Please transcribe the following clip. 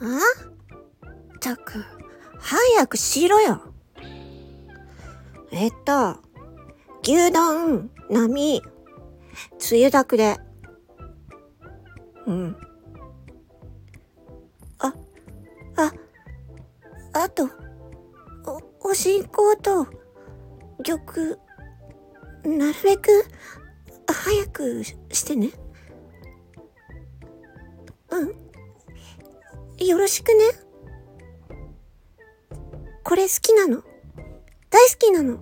あ？たく、早くしろよ。えっと、牛丼、並、つゆだくで。うん。あ、あ、あと、お、おしんこと玉、なるべく、早くしてね。うん。よろしくね。これ好きなの？大好きなの？